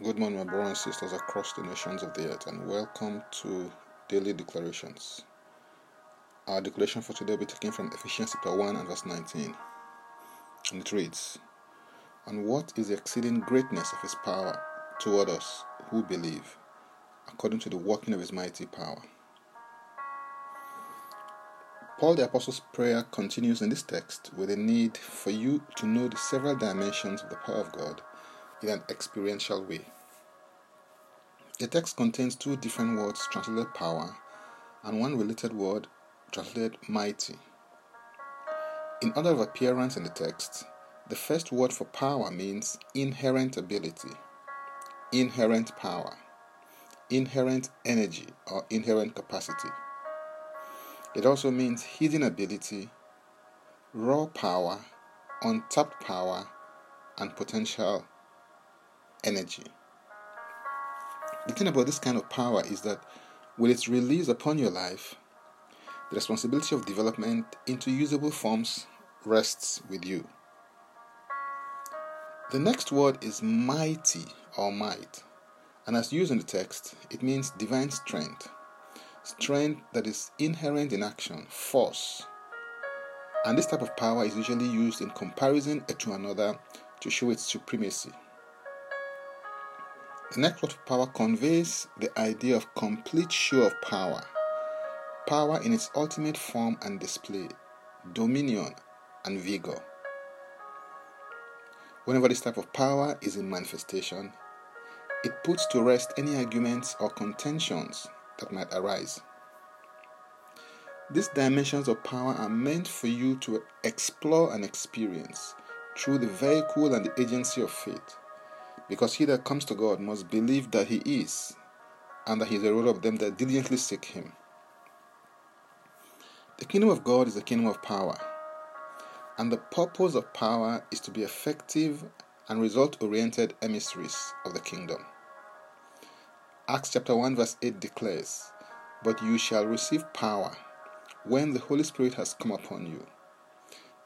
Good morning, my brothers and ah. sisters across the nations of the earth, and welcome to Daily Declarations. Our declaration for today will be taken from Ephesians chapter 1 and verse 19. And it reads, And what is the exceeding greatness of his power toward us who believe, according to the working of his mighty power? Paul the Apostle's prayer continues in this text with a need for you to know the several dimensions of the power of God in an experiential way. The text contains two different words translated power and one related word translated mighty. In order of appearance in the text, the first word for power means inherent ability, inherent power, inherent energy, or inherent capacity. It also means hidden ability, raw power, untapped power, and potential energy. The thing about this kind of power is that with its release upon your life, the responsibility of development into usable forms rests with you. The next word is mighty or might, and as used in the text, it means divine strength, strength that is inherent in action, force. And this type of power is usually used in comparison to another to show its supremacy. The next of power conveys the idea of complete show of power, power in its ultimate form and display, dominion and vigor. Whenever this type of power is in manifestation, it puts to rest any arguments or contentions that might arise. These dimensions of power are meant for you to explore and experience through the vehicle and the agency of faith because he that comes to God must believe that he is, and that he is a ruler of them that diligently seek him. The kingdom of God is a kingdom of power, and the purpose of power is to be effective and result oriented emissaries of the kingdom. Acts chapter 1, verse 8 declares, But you shall receive power when the Holy Spirit has come upon you,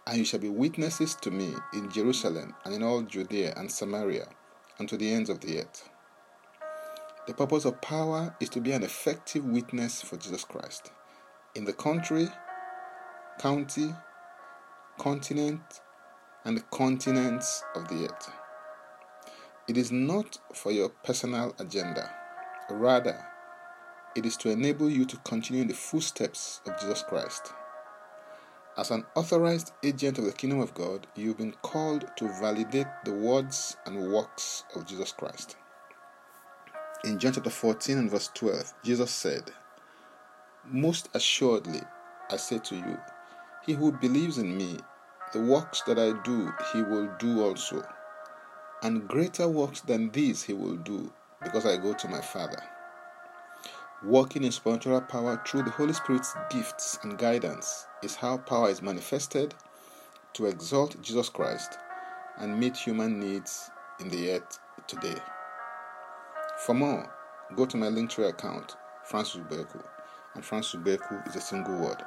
and you shall be witnesses to me in Jerusalem and in all Judea and Samaria and to the ends of the earth. The purpose of power is to be an effective witness for Jesus Christ in the country, county, continent, and the continents of the earth. It is not for your personal agenda, rather, it is to enable you to continue in the footsteps of Jesus Christ. As an authorized agent of the kingdom of God, you've been called to validate the words and works of Jesus Christ. In John chapter 14 and verse 12, Jesus said, Most assuredly, I say to you, he who believes in me, the works that I do, he will do also. And greater works than these he will do, because I go to my Father. Walking in supernatural power through the Holy Spirit's gifts and guidance is how power is manifested to exalt Jesus Christ and meet human needs in the earth today. For more, go to my Linktree account, Francis Ubeku, and Francis Ubeku is a single word.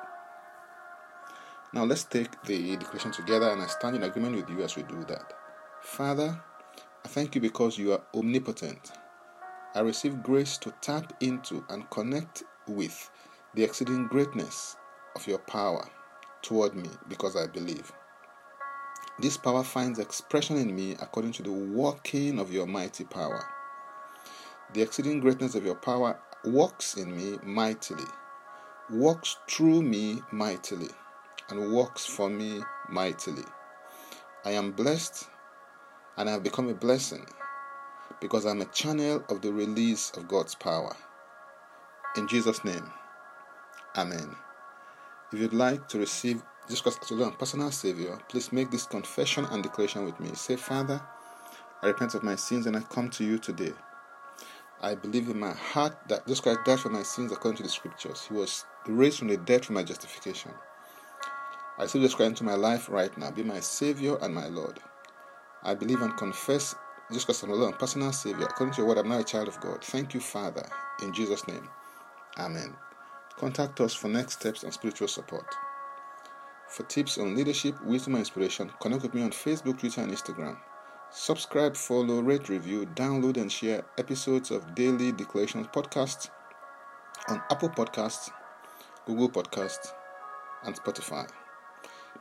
Now let's take the declaration together and I stand in agreement with you as we do that. Father, I thank you because you are omnipotent I receive grace to tap into and connect with the exceeding greatness of your power toward me because I believe. This power finds expression in me according to the working of your mighty power. The exceeding greatness of your power works in me mightily, works through me mightily, and works for me mightily. I am blessed and I have become a blessing because I'm a channel of the release of God's power. In Jesus' name, Amen. If you'd like to receive Jesus Christ as your personal Savior, please make this confession and declaration with me. Say, Father, I repent of my sins and I come to you today. I believe in my heart that Jesus Christ died for my sins according to the scriptures. He was raised from the dead for my justification. I receive Jesus Christ into my life right now. Be my Savior and my Lord. I believe and confess Jesus Christ, and personal Savior. According to your word, I'm now a child of God. Thank you, Father. In Jesus' name. Amen. Contact us for next steps and spiritual support. For tips on leadership, wisdom, and inspiration, connect with me on Facebook, Twitter, and Instagram. Subscribe, follow, rate, review, download, and share episodes of Daily Declarations Podcast on Apple Podcasts, Google Podcasts, and Spotify.